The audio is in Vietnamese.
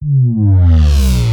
Yeah.